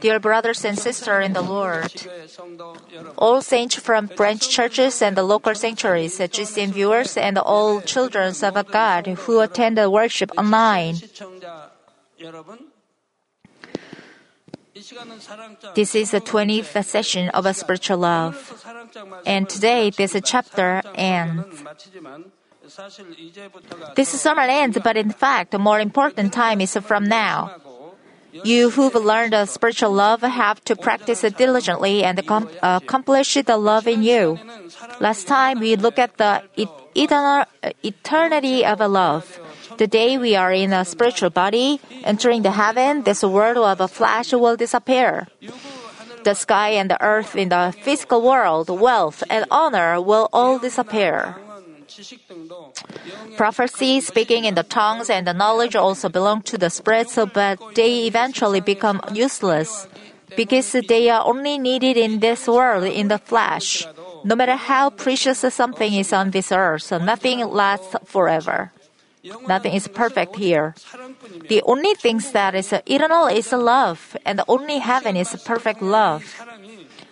Dear brothers and sisters in the Lord, all saints from branch churches and the local sanctuaries, GCN viewers, and all children of God who attend the worship online. This is the 20th session of a spiritual love. And today this chapter ends. This summer ends, but in fact, the more important time is from now. You who've learned spiritual love have to practice it diligently and accomplish the love in you. Last time we looked at the eternity of a love. The day we are in a spiritual body, entering the heaven, this world of a flesh will disappear. The sky and the earth in the physical world, wealth and honor will all disappear. Prophecy, speaking in the tongues, and the knowledge also belong to the spirits, but they eventually become useless because they are only needed in this world in the flesh. No matter how precious something is on this earth, nothing lasts forever. Nothing is perfect here. The only thing that is eternal is love, and the only heaven is perfect love.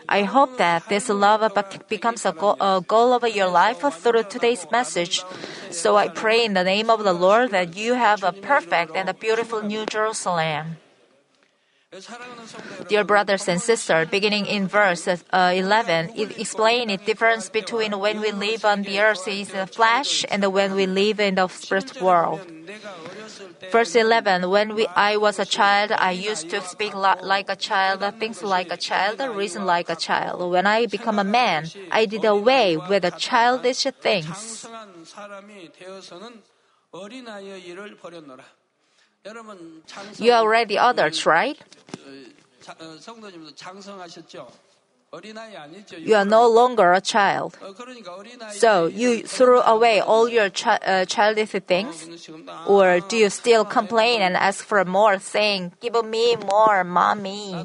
I hope that this love becomes a goal, of your life through today's message. So I pray in the name of the Lord that you have a perfect and a beautiful New Jerusalem. Dear brothers and sisters, beginning in verse uh, 11, it explains the difference between when we live on the earth in the flesh and when we live in the spirit world. Verse 11, when we, I was a child, I used to speak like a child, think like a child, reason like a child. When I become a man, I did away with the childish things. You are already adults, right? You are no longer a child. So you threw away all your chi- uh, childish things? Or do you still complain and ask for more, saying, Give me more, mommy?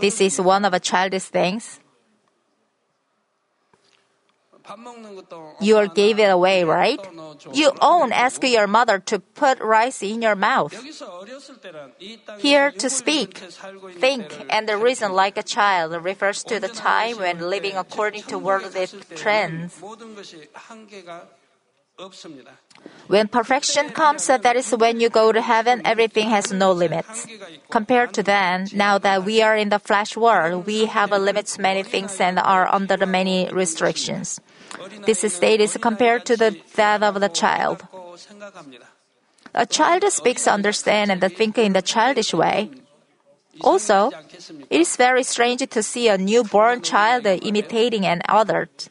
This is one of the childish things. You gave it away, right? You own ask your mother to put rice in your mouth. Here to speak, think, and reason like a child refers to the time when living according to worldly trends. When perfection comes, uh, that is when you go to heaven, everything has no limits. Compared to then, now that we are in the flesh world, we have uh, limits many things and are under many restrictions. This state is compared to the that of the child. A child speaks, understands, and thinks in the childish way. Also, it is very strange to see a newborn child imitating an adult.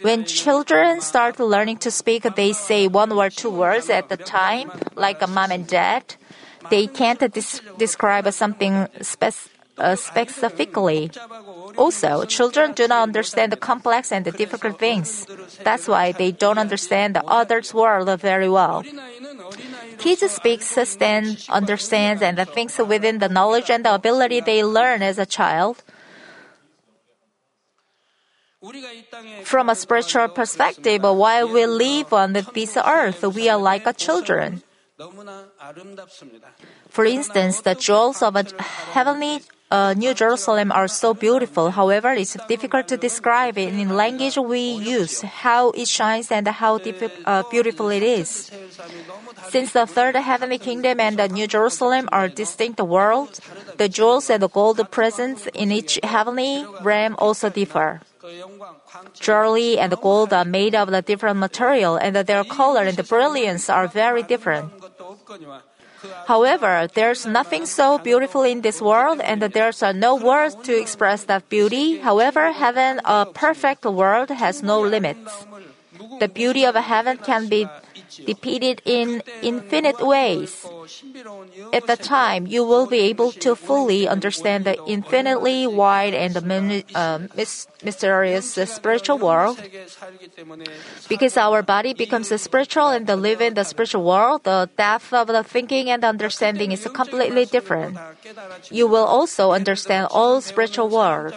When children start learning to speak, they say one or two words at a time, like a mom and dad. They can't dis- describe something uh, specifically. Also, children do not understand the complex and the difficult things. That's why they don't understand the other's world very well. Kids speak, stand, understands, and thinks within the knowledge and the ability they learn as a child. From a spiritual perspective, while we live on this earth, we are like a children. For instance, the jewels of a heavenly uh, New Jerusalem are so beautiful. However, it's difficult to describe it in language we use, how it shines and how uh, beautiful it is. Since the third heavenly kingdom and the New Jerusalem are distinct worlds, the jewels and the gold presents in each heavenly realm also differ. Jewelry and gold are made of a different material, and their color and brilliance are very different. However, there's nothing so beautiful in this world, and there's no words to express that beauty. However, heaven, a perfect world, has no limits. The beauty of heaven can be depicted in infinite ways. At that time, you will be able to fully understand the infinitely wide and uh, mysterious spiritual world. Because our body becomes spiritual and the live in the spiritual world, the depth of the thinking and understanding is completely different. You will also understand all spiritual words.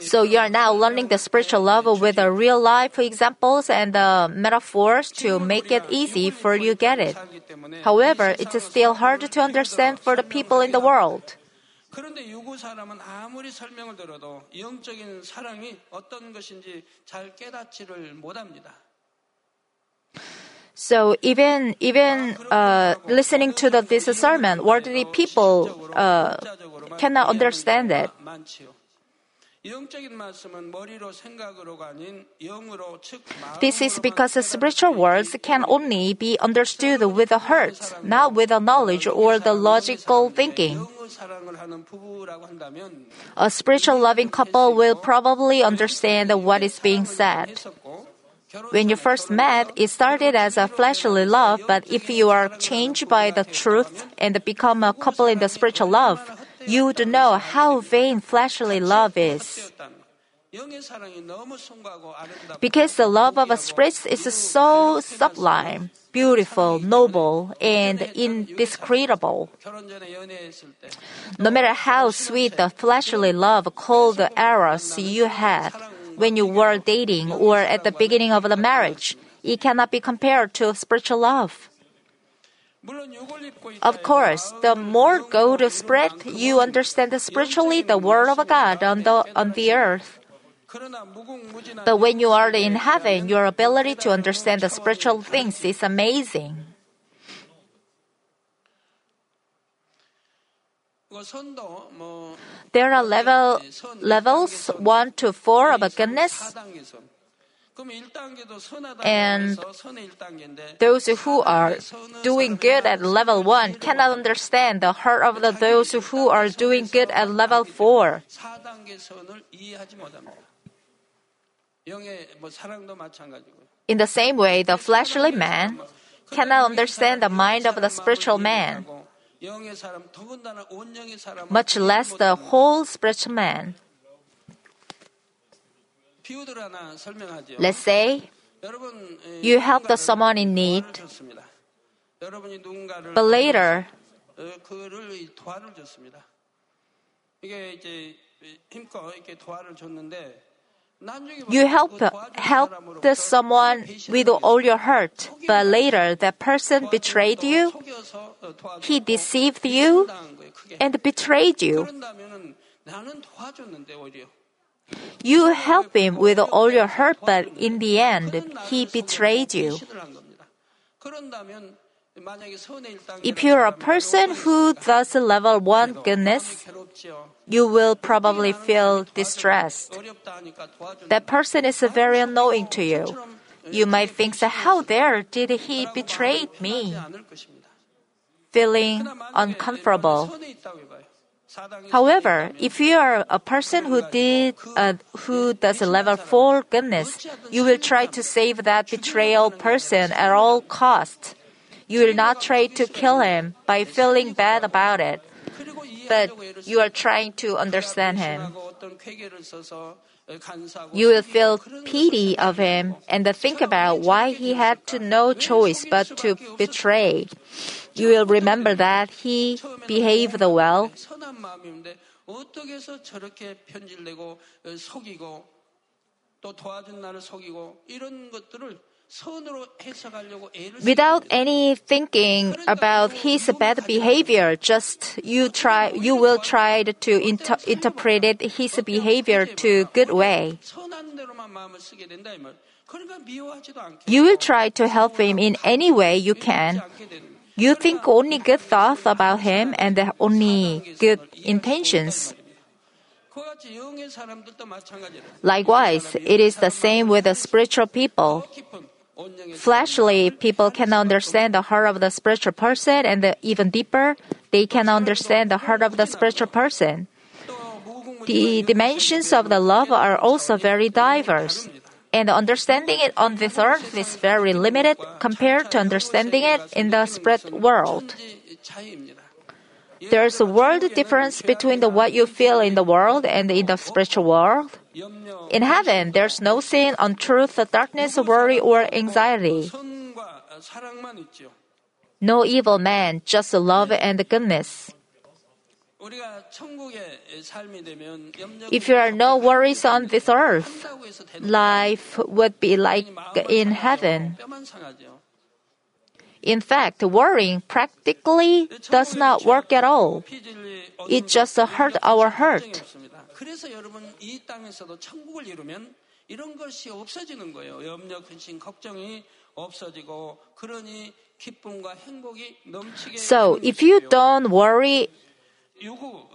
So you are now learning the spiritual love with the real life examples and the metaphors to make it easy for you get it. However, it is still hard to understand for the people in the world. 그런데 유구 사람은 아무리 설명을 들어도 영적인 사랑이 어떤 것인지 잘 깨닫지를 못합니다. So even even uh, listening to the, this sermon, worldly people uh, cannot understand it. This is because the spiritual words can only be understood with the heart, not with the knowledge or the logical thinking. A spiritual loving couple will probably understand what is being said. When you first met, it started as a fleshly love, but if you are changed by the truth and become a couple in the spiritual love, you would know how vain fleshly love is. Because the love of a spirit is so sublime, beautiful, noble, and indescribable. No matter how sweet the fleshly love called eros you had, when you were dating or at the beginning of the marriage. It cannot be compared to spiritual love. Of course, the more go to spirit, you understand spiritually the word of God on the on the earth. But when you are in heaven, your ability to understand the spiritual things is amazing. There are level, levels 1 to 4 of goodness. And those who are doing good at level 1 cannot understand the heart of the, those who are doing good at level 4. In the same way, the fleshly man cannot understand the mind of the spiritual man much less the whole spiritual man. Let's say you help someone in need, but later you help help someone with all your heart, but later that person betrayed you. He deceived you and betrayed you. You help him with all your heart, but in the end, he betrayed you. If you're a person who does level one goodness, you will probably feel distressed. That person is very annoying to you. You might think, how dare did he betray me? Feeling uncomfortable. However, if you are a person who did uh, who does level four goodness, you will try to save that betrayal person at all costs. You will not try to kill him by feeling bad about it, but you are trying to understand him. You will feel pity of him and think about why he had to no choice but to betray you will remember that he behaved well. Without any thinking about his bad behavior, just you try, you will try to inter- interpret his behavior to good way. You will try to help him in any way you can. You think only good thoughts about him and only good intentions. Likewise, it is the same with the spiritual people. Fleshly people can understand the heart of the spiritual person, and even deeper, they can understand the heart of the spiritual person. The dimensions of the love are also very diverse, and understanding it on this earth is very limited compared to understanding it in the spirit world. There's a world difference between the, what you feel in the world and in the spiritual world. In heaven, there's no sin, untruth, darkness, worry, or anxiety. No evil man, just love and goodness. If there are no worries on this earth, life would be like in heaven. In fact, worrying practically does not work at all. It just hurts our heart. So, if you don't worry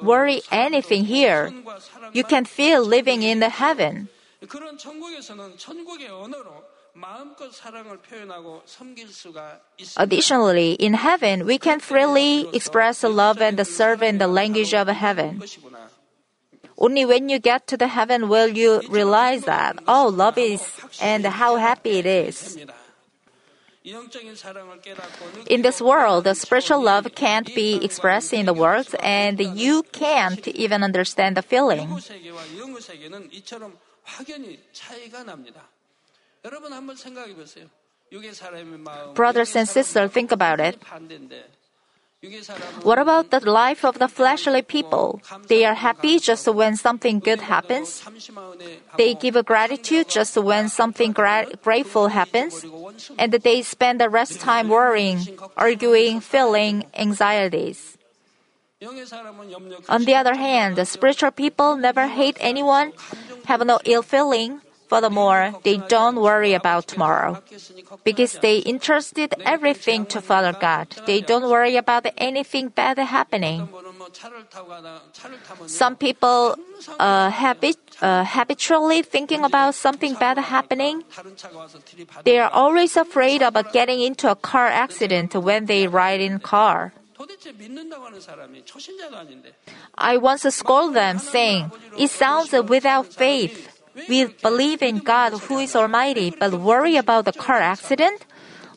worry anything here. You can feel living in the heaven. Additionally, in heaven, we can freely express the love and the serve in the language of heaven. Only when you get to the heaven will you realize that, oh, love is and how happy it is. In this world, the spiritual love can't be expressed in the words, and you can't even understand the feeling. Brothers and sisters, think about it. What about the life of the fleshly people? They are happy just when something good happens. They give a gratitude just when something gra- grateful happens. And they spend the rest time worrying, arguing, feeling anxieties. On the other hand, the spiritual people never hate anyone, have no ill feeling, Furthermore, they don't worry about tomorrow. Because they entrusted everything to Father God, they don't worry about anything bad happening. Some people uh, habit, uh, habitually thinking about something bad happening. They are always afraid about getting into a car accident when they ride in car. I once scold them, saying, It sounds without faith we believe in God who is Almighty, but worry about the car accident?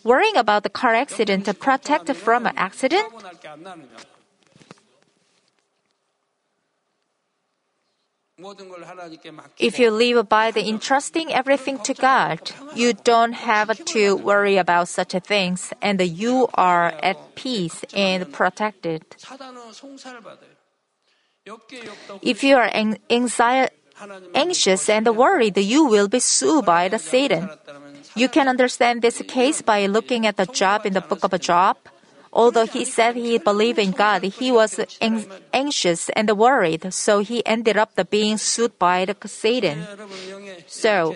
Worrying about the car accident to protect from an accident? If you live by the entrusting everything to God, you don't have to worry about such things and you are at peace and protected. If you are anxiety, anxious and worried, you will be sued by the Satan. You can understand this case by looking at the Job in the book of Job. Although he said he believed in God, he was anxious and worried, so he ended up being sued by the Satan. So,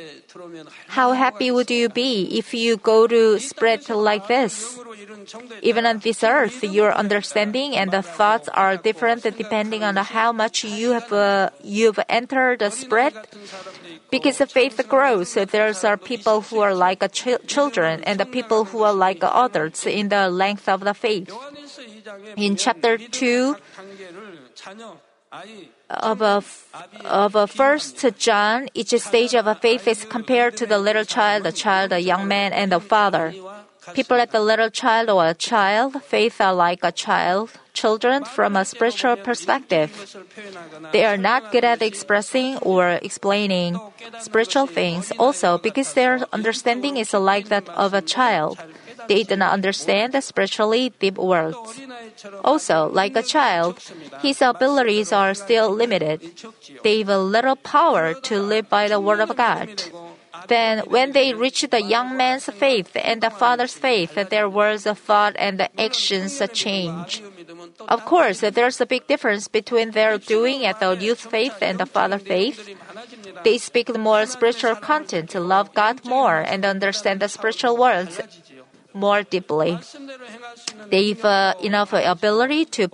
how happy would you be if you go to spirit like this? Even on this earth, your understanding and the thoughts are different depending on how much you have uh, you've entered the spirit. Because the faith grows, there are people who are like children and the people who are like adults in the length of the faith faith. In chapter 2 of a, of a first John, each stage of a faith is compared to the little child, the child, the young man, and the father. People at the little child or a child, faith are like a child, children from a spiritual perspective. They are not good at expressing or explaining spiritual things also because their understanding is like that of a child. They do not understand the spiritually deep worlds. Also, like a child, his abilities are still limited. They have a little power to live by the word of God. Then, when they reached the young man's faith and the father's faith, their words of thought and the actions change. Of course, there's a big difference between their doing at the youth faith and the father faith. They speak more spiritual content, love God more, and understand the spiritual worlds more deeply. They've uh, enough ability to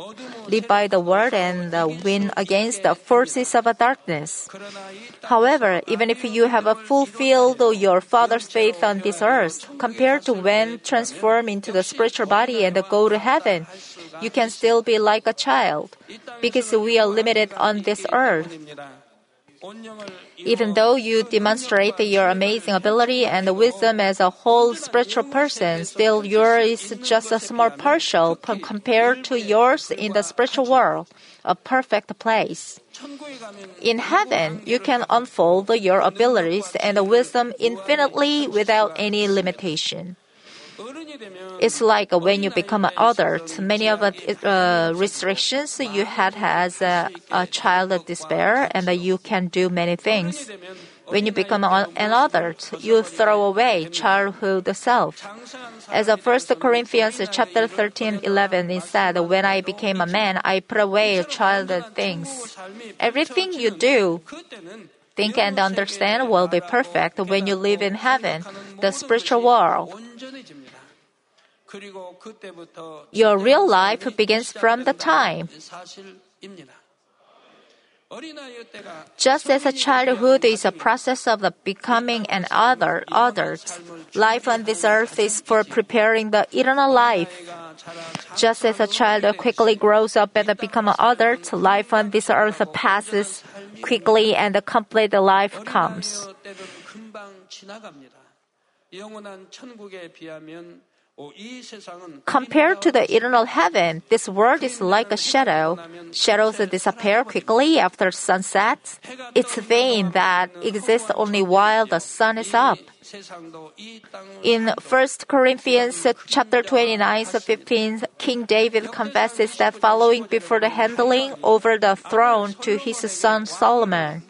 live by the word and uh, win against the forces of darkness. However, even if you have uh, fulfilled your Father's faith on this earth, compared to when transformed into the spiritual body and go to heaven, you can still be like a child because we are limited on this earth. Even though you demonstrate your amazing ability and wisdom as a whole spiritual person, still yours is just a small partial compared to yours in the spiritual world, a perfect place. In heaven, you can unfold your abilities and wisdom infinitely without any limitation. It's like when you become an adult, many of the restrictions you had as a, a child despair, and you can do many things. When you become an adult, you throw away childhood self. As the First Corinthians chapter 13, 11, it said, When I became a man, I put away childhood things. Everything you do, think and understand will be perfect when you live in heaven, the spiritual world. Your real life begins from the time. Just as a childhood is a process of the becoming an other, others, life on this earth is for preparing the eternal life. Just as a child quickly grows up and becomes an adult, life on this earth passes quickly and the complete life comes. Compared to the eternal heaven, this world is like a shadow. Shadows disappear quickly after sunset. It's vain that exists only while the sun is up. In 1 Corinthians chapter 29 15, King David confesses that following before the handling over the throne to his son Solomon.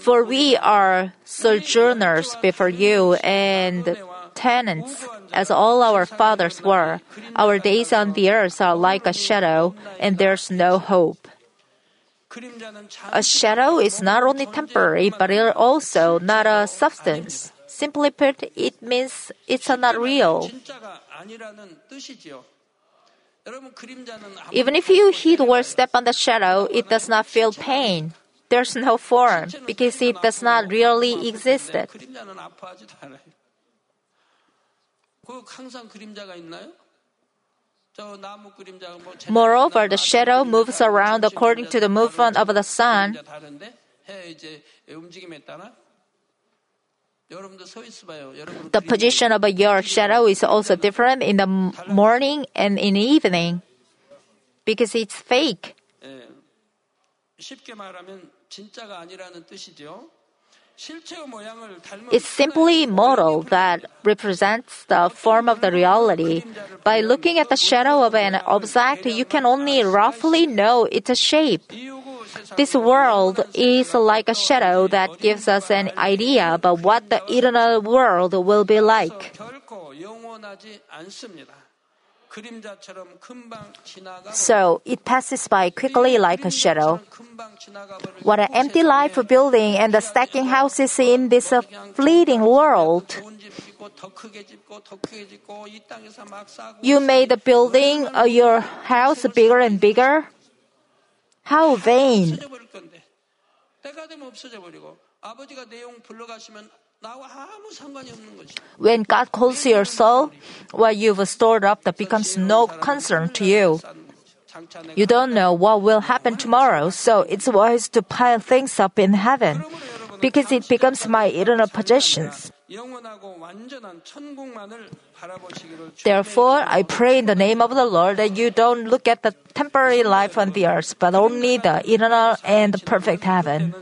For we are sojourners before you and tenants, as all our fathers were. Our days on the earth are like a shadow, and there's no hope. A shadow is not only temporary, but it also not a substance. Simply put, it means it's not real. Even if you hit or step on the shadow, it does not feel pain There's no form because it does not really exist. 그림자는 아파하지도 않아요. 그 항상 그림자가 있나요? 저 나무 그림자가 뭐 Moreover, the shadow moves around according to the movement of the sun. 그림자 다른데 해 이제 움직임에 따라 여러분도 서 있어봐요. 여러분 The position of your shadow is also different in the m- morning and in the evening because it's fake. 예. 쉽게 말하면 it's simply model that represents the form of the reality. By looking at the shadow of an object, you can only roughly know its shape. This world is like a shadow that gives us an idea about what the eternal world will be like. So it passes by quickly like a shadow. What an empty life for building and the stacking houses in this uh, fleeting world. You made the building or uh, your house bigger and bigger. How vain. When God calls your soul, what you've stored up that becomes no concern to you. You don't know what will happen tomorrow, so it's wise to pile things up in heaven because it becomes my eternal possessions. Therefore, I pray in the name of the Lord that you don't look at the temporary life on the earth, but only the eternal and perfect heaven.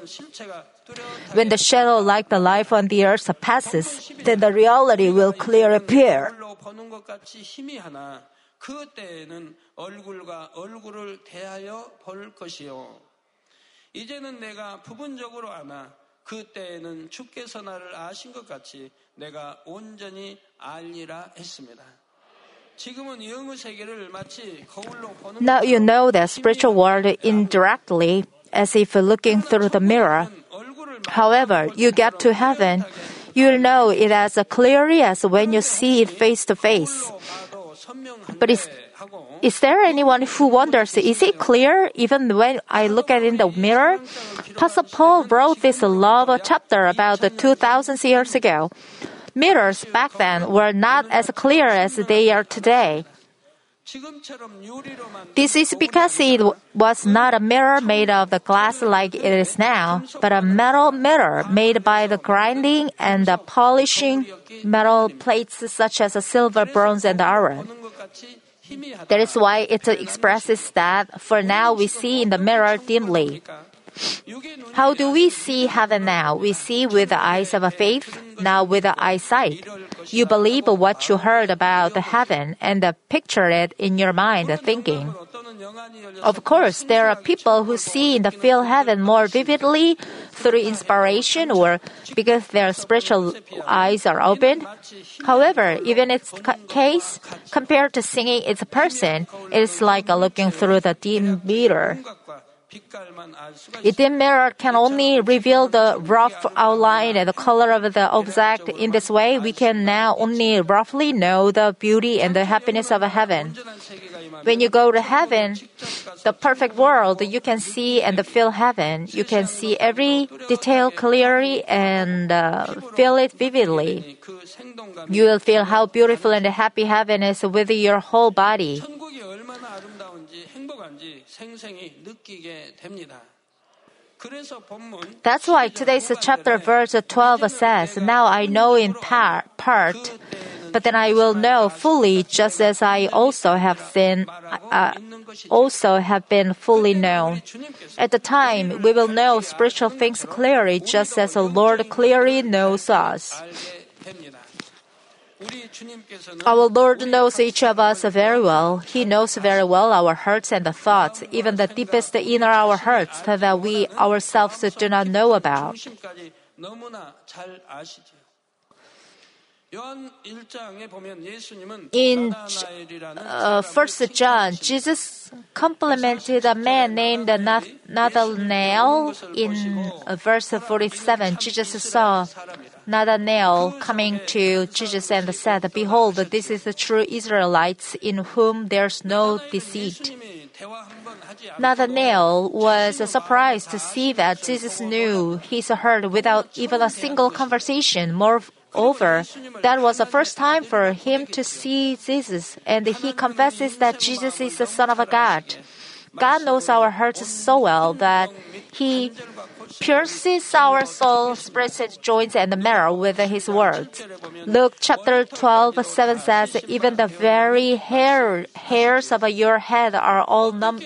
축복하는 실체가 뚜렷하게 When the shadow like the life on the earth passes, then the reality will clearly appear. 얼굴로 보는 것 같이 희미하나 그때에는 얼굴과 얼굴을 대하여 볼 것이요. 이제는 내가 부분적으로 아나 그때에는 주께서 나를 아신 것 같이 내가 온전히 알리라 했습니다. 지금은 영의 세계를 마치 거울로 보는 Now you know the spiritual world indirectly, as if looking through the mirror. However, you get to heaven, you'll know it as clearly as when you see it face to face. But is, is there anyone who wonders, is it clear even when I look at it in the mirror? Pastor Paul wrote this love chapter about 2,000 years ago. Mirrors back then were not as clear as they are today. This is because it was not a mirror made of the glass like it is now, but a metal mirror made by the grinding and the polishing metal plates such as silver, bronze, and iron. That is why it expresses that for now we see in the mirror dimly. How do we see heaven now? We see with the eyes of faith, now with the eyesight. You believe what you heard about heaven and picture it in your mind thinking. Of course, there are people who see and feel heaven more vividly through inspiration or because their spiritual eyes are opened. However, even its case, compared to seeing its person, it is like looking through the dim mirror. A dim mirror can only reveal the rough outline and the color of the object. In this way, we can now only roughly know the beauty and the happiness of heaven. When you go to heaven, the perfect world, you can see and feel heaven. You can see every detail clearly and uh, feel it vividly. You will feel how beautiful and happy heaven is with your whole body. That's why today's chapter verse 12 says, Now I know in par- part, but then I will know fully just as I also have seen, uh, also have been fully known. At the time, we will know spiritual things clearly just as the Lord clearly knows us. Our Lord knows each of us very well. He knows very well our hearts and the thoughts, even the deepest inner our hearts that we ourselves do not know about. In uh, First John, Jesus complimented a man named Nathanael in uh, verse 47. Jesus saw Nathanael coming to Jesus and said, Behold, this is the true Israelites in whom there's no deceit. Nathanael was surprised to see that Jesus knew his heard without even a single conversation. Moreover, that was the first time for him to see Jesus, and he confesses that Jesus is the Son of God. God knows our hearts so well that He pierces our soul's its joints and marrow with his word. Luke chapter 12, 7 says, Even the very hair, hairs of your head are all num-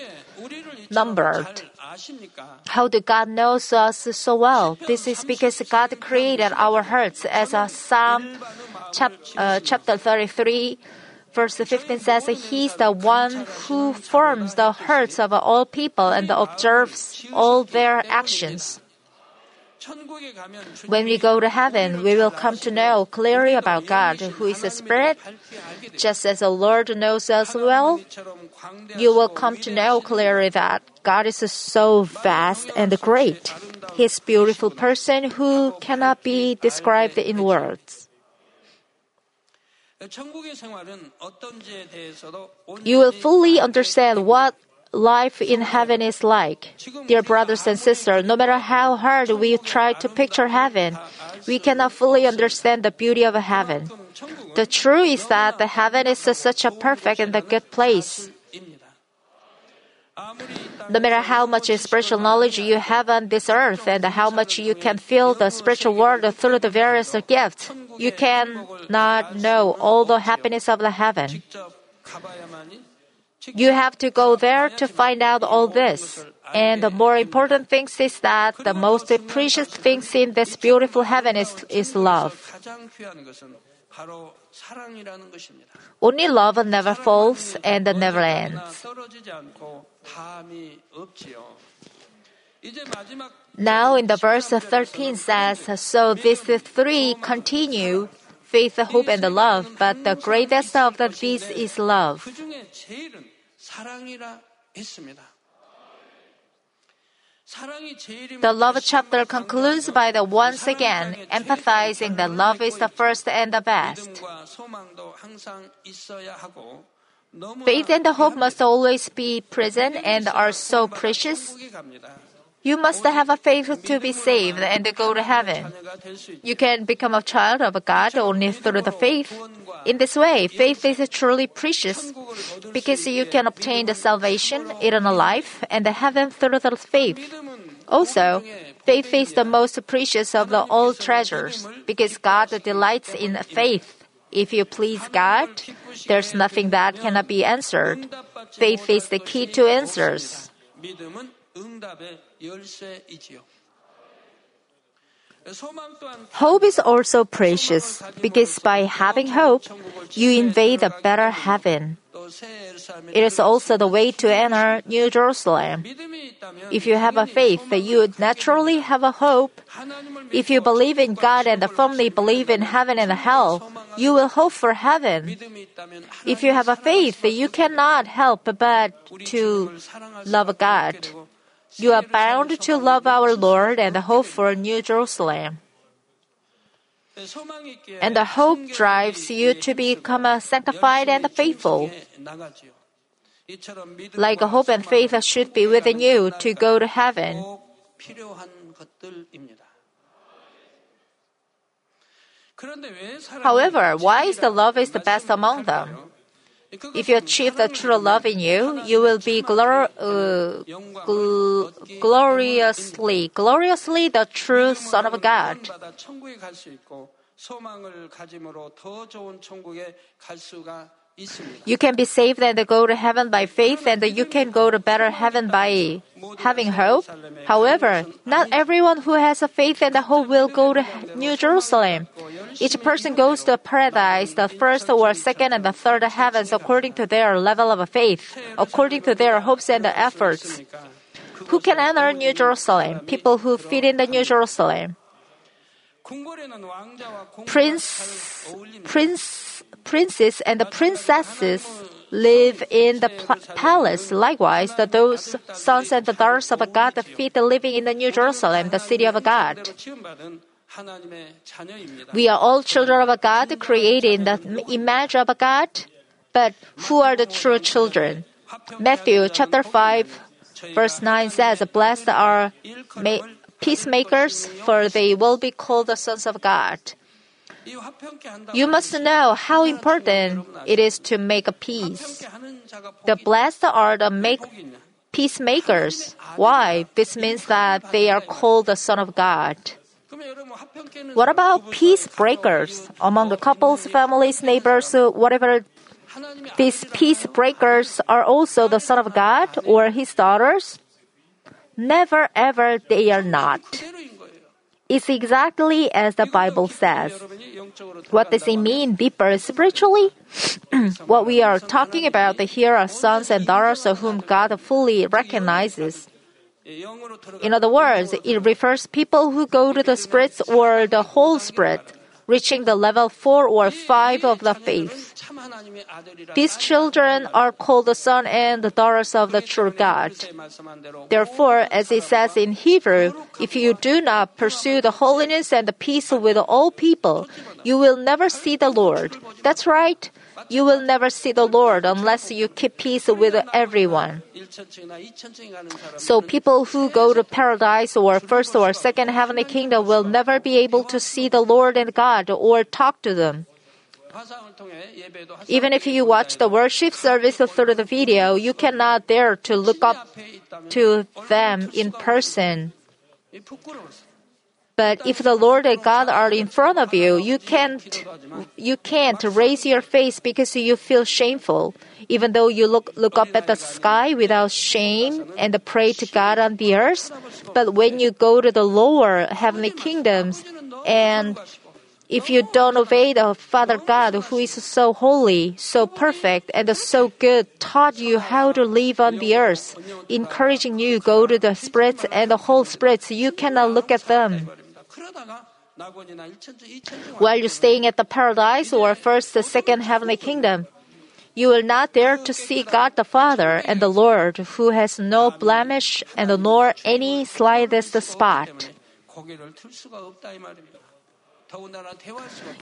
numbered. How do God knows us so well? This is because God created our hearts as a Psalm chap- uh, chapter 33 Verse 15 says, He is the one who forms the hearts of all people and observes all their actions. When we go to heaven, we will come to know clearly about God, who is a spirit. Just as the Lord knows us well, you will come to know clearly that God is so vast and great. His beautiful person who cannot be described in words. You will fully understand what life in heaven is like. Dear brothers and sisters, no matter how hard we try to picture heaven, we cannot fully understand the beauty of heaven. The truth is that the heaven is such a perfect and a good place. No matter how much spiritual knowledge you have on this earth and how much you can feel the spiritual world through the various gifts, you cannot know all the happiness of the heaven. You have to go there to find out all this. And the more important thing is that the most precious things in this beautiful heaven is, is love. Only love never falls and never ends. Now in the verse 13 says, So these three continue, faith, hope, and love, but the greatest of these is love. The love chapter concludes by the once again empathizing that love is the first and the best. Faith and the hope must always be present and are so precious. You must have a faith to be saved and go to heaven. You can become a child of God only through the faith. In this way, faith is truly precious because you can obtain the salvation, eternal life, and the heaven through the faith. Also, faith is the most precious of the all treasures because God delights in faith. If you please God, there's nothing that cannot be answered. Faith is the key to answers. Hope is also precious because by having hope, you invade the better heaven. It is also the way to enter New Jerusalem. If you have a faith, you would naturally have a hope. If you believe in God and firmly believe in heaven and hell, you will hope for heaven. If you have a faith, you cannot help but to love God. You are bound to love our Lord and hope for New Jerusalem. And the hope drives you to become sanctified and faithful. Like hope and faith should be within you to go to heaven. However, why is the love is the best among them? If you achieve the true love in you, you will be glor- uh, gl- gloriously, gloriously the true Son of God. You can be saved and go to heaven by faith, and you can go to better heaven by having hope. However, not everyone who has a faith and a hope will go to New Jerusalem. Each person goes to paradise, the first or second and the third heavens, according to their level of faith, according to their hopes and efforts. Who can enter New Jerusalem? People who fit in the New Jerusalem. Prince, prince, princes and the princesses live in the pl- palace. Likewise, the those sons and the daughters of God fit living in the New Jerusalem, the city of God. We are all children of a God created in the image of a God, but who are the true children? Matthew chapter 5 verse 9 says, Blessed are peacemakers, for they will be called the sons of God. You must know how important it is to make a peace. The blessed are the make peacemakers. Why? This means that they are called the Son of God. What about peace breakers among the couples, families, neighbors, whatever? These peace breakers are also the son of God or his daughters? Never ever they are not. It's exactly as the Bible says. What does it mean deeper spiritually? what we are talking about here are sons and daughters whom God fully recognizes. In other words, it refers people who go to the spirits or the whole spirit, reaching the level 4 or 5 of the faith. These children are called the son and the daughters of the true God. Therefore, as it says in Hebrew, if you do not pursue the holiness and the peace with all people, you will never see the Lord. That's right. You will never see the Lord unless you keep peace with everyone. So people who go to paradise or first or second heavenly kingdom will never be able to see the Lord and God or talk to them. Even if you watch the worship service through the video, you cannot dare to look up to them in person. But if the Lord God are in front of you, you can't you can't raise your face because you feel shameful. Even though you look look up at the sky without shame and pray to God on the earth, but when you go to the lower heavenly kingdoms and if you don't obey the Father God who is so holy, so perfect, and so good, taught you how to live on the earth, encouraging you go to the spirits and the whole spirits, you cannot look at them. While you're staying at the paradise or first the second heavenly kingdom, you will not dare to see God the Father and the Lord who has no blemish and nor any slightest spot.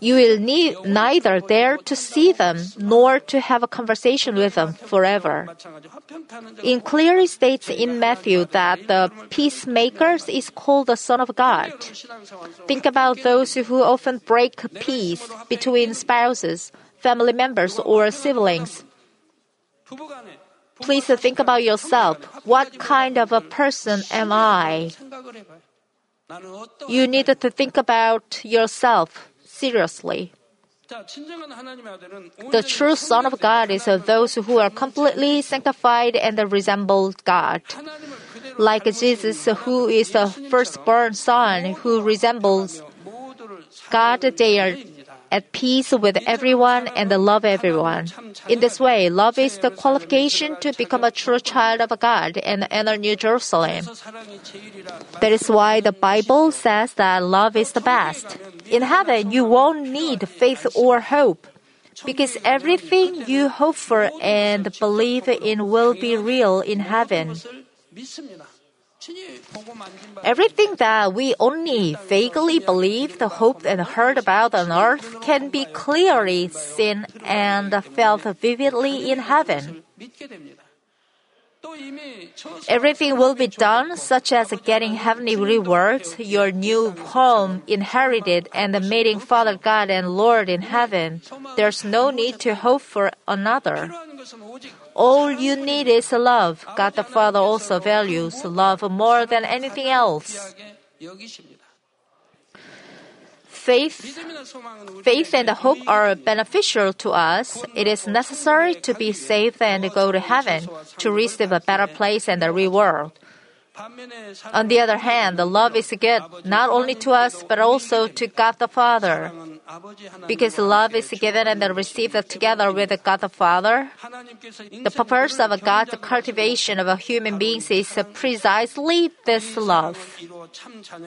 You will need neither dare to see them nor to have a conversation with them forever. It clearly states in Matthew that the peacemakers is called the Son of God. Think about those who often break peace between spouses, family members, or siblings. Please think about yourself. What kind of a person am I? you need to think about yourself seriously. The true Son of God is those who are completely sanctified and resemble God. Like Jesus, who is the firstborn Son who resembles God, they are at peace with everyone and love everyone. In this way, love is the qualification to become a true child of God and enter New Jerusalem. That is why the Bible says that love is the best. In heaven, you won't need faith or hope because everything you hope for and believe in will be real in heaven. Everything that we only vaguely believed, hoped, and heard about on earth can be clearly seen and felt vividly in heaven. Everything will be done, such as getting heavenly rewards, your new home inherited, and meeting Father God and Lord in heaven. There's no need to hope for another. All you need is love. God the Father also values love more than anything else. Faith, faith and hope are beneficial to us. It is necessary to be saved and go to heaven to receive a better place and a reward. On the other hand, the love is good not only to us but also to God the Father. Because love is given and received together with God the Father, the purpose of God's cultivation of human beings is precisely this love.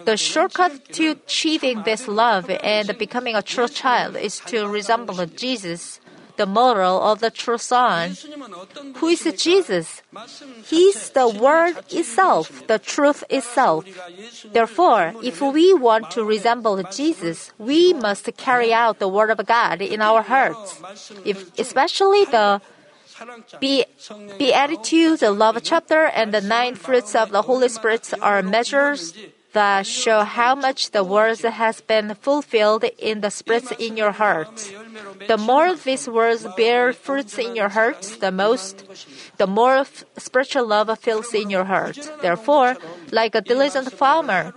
The shortcut to achieving this love and becoming a true child is to resemble Jesus the moral of the true son. Who is Jesus? He is the Word itself, the truth itself. Therefore, if we want to resemble Jesus, we must carry out the Word of God in our hearts, if, especially the Beatitudes, the love chapter, and the nine fruits of the Holy Spirit are measures that show how much the words has been fulfilled in the spirits in your hearts. The more these words bear fruits in your hearts, the most, the more spiritual love fills in your heart. Therefore, like a diligent farmer,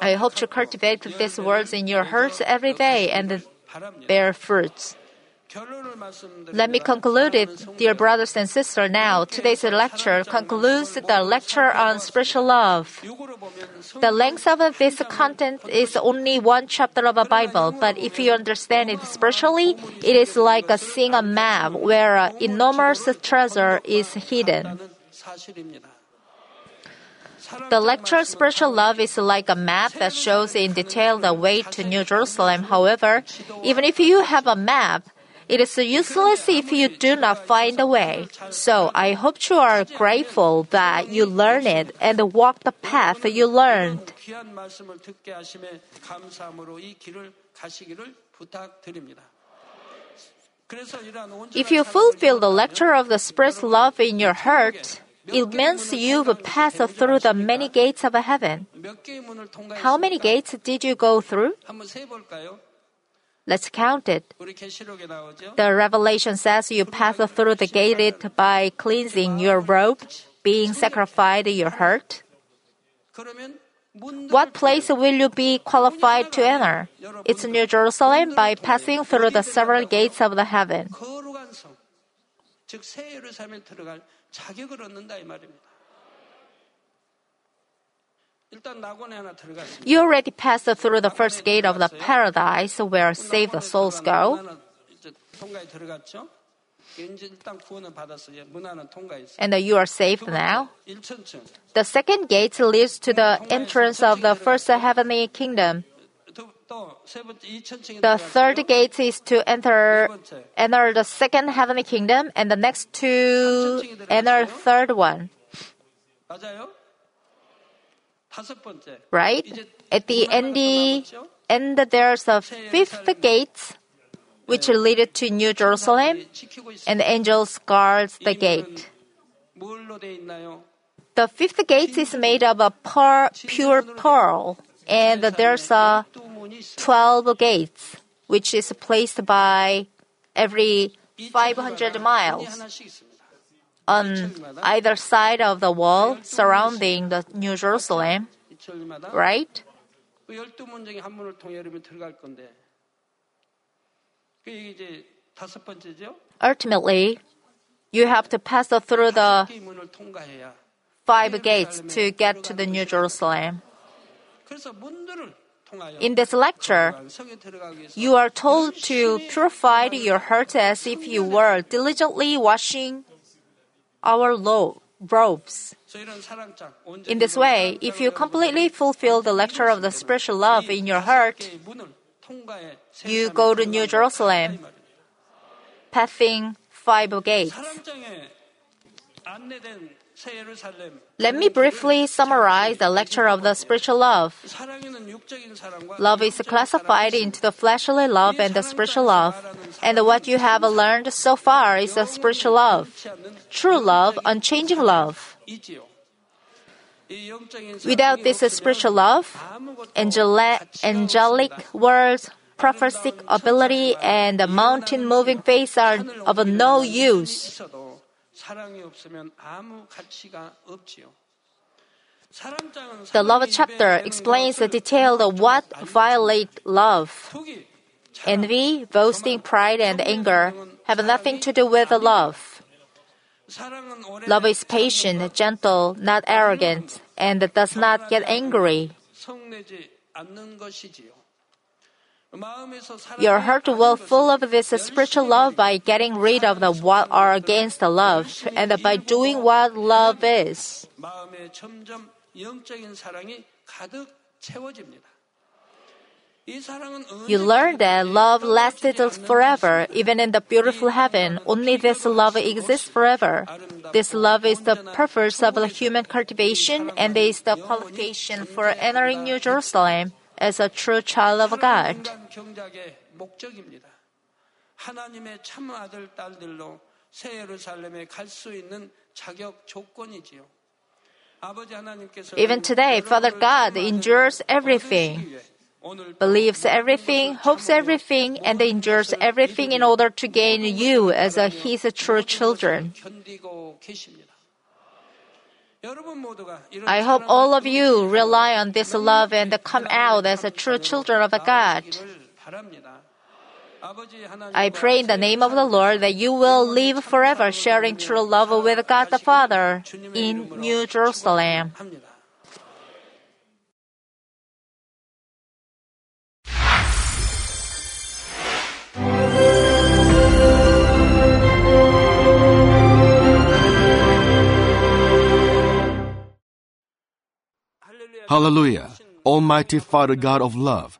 I hope to cultivate these words in your hearts every day and bear fruits. Let me conclude it, dear brothers and sisters, now. Today's lecture concludes the lecture on spiritual love. The length of this content is only one chapter of a Bible, but if you understand it spiritually, it is like seeing a map where an enormous treasure is hidden. The lecture Spiritual Love is like a map that shows in detail the way to New Jerusalem. However, even if you have a map, it is useless if you do not find a way. So I hope you are grateful that you learned it and walk the path you learned. If you fulfill the lecture of the Spirit's love in your heart, it means you've passed through the many gates of heaven. How many gates did you go through? Let's count it. The revelation says you pass through the gate by cleansing your robe, being sacrificed your heart. What place will you be qualified to enter? It's New Jerusalem by passing through the several gates of the heaven. You already passed through the first gate of the paradise where saved souls go. And you are saved now. The second gate leads to the entrance of the first heavenly kingdom. The third gate is to enter enter the second heavenly kingdom, and the next two enter third one. Right? At the end, end there's a fifth gate which leads to New Jerusalem, and the angels guards the gate. The fifth gate is made of a pearl, pure pearl, and there's a twelve gates which is placed by every 500 miles on either side of the wall surrounding the New Jerusalem, right? Ultimately, you have to pass through the five gates to get to the New Jerusalem. In this lecture, you are told to purify your heart as if you were diligently washing our lo- robes. In this way, if you completely fulfill the lecture of the spiritual love in your heart, you go to New Jerusalem, passing five gates. Let me briefly summarize the lecture of the spiritual love. Love is classified into the fleshly love and the spiritual love, and what you have learned so far is the spiritual love, true love, unchanging love. Without this spiritual love, angelic, words, prophetic ability, and the mountain moving face are of no use. The love chapter explains the detail of what violate love. Envy, boasting, pride, and anger have nothing to do with love. Love is patient, gentle, not arrogant, and does not get angry. Your heart will fill up this spiritual love by getting rid of the what are against the love and by doing what love is. You learn that love lasted forever, even in the beautiful heaven. Only this love exists forever. This love is the purpose of human cultivation and is the qualification for entering New Jerusalem as a true child of God. 인간 경작의 목적입니다. 하나님의 참 아들 딸들로 새 예루살렘에 갈 수 있는 자격 조건이지요. 아버지 하나님께서 Even today, Father God endures everything, 오늘 believes everything, hopes everything, and endures everything in order to gain you as a, his true children. 견디고 계십니다. 여러분 모두가 이런 I hope 사랑을 all of you rely on this love and come out as a true children of God. I pray in the name of the Lord that you will live forever sharing true love with God the Father in New Jerusalem. Hallelujah! Almighty Father God of love,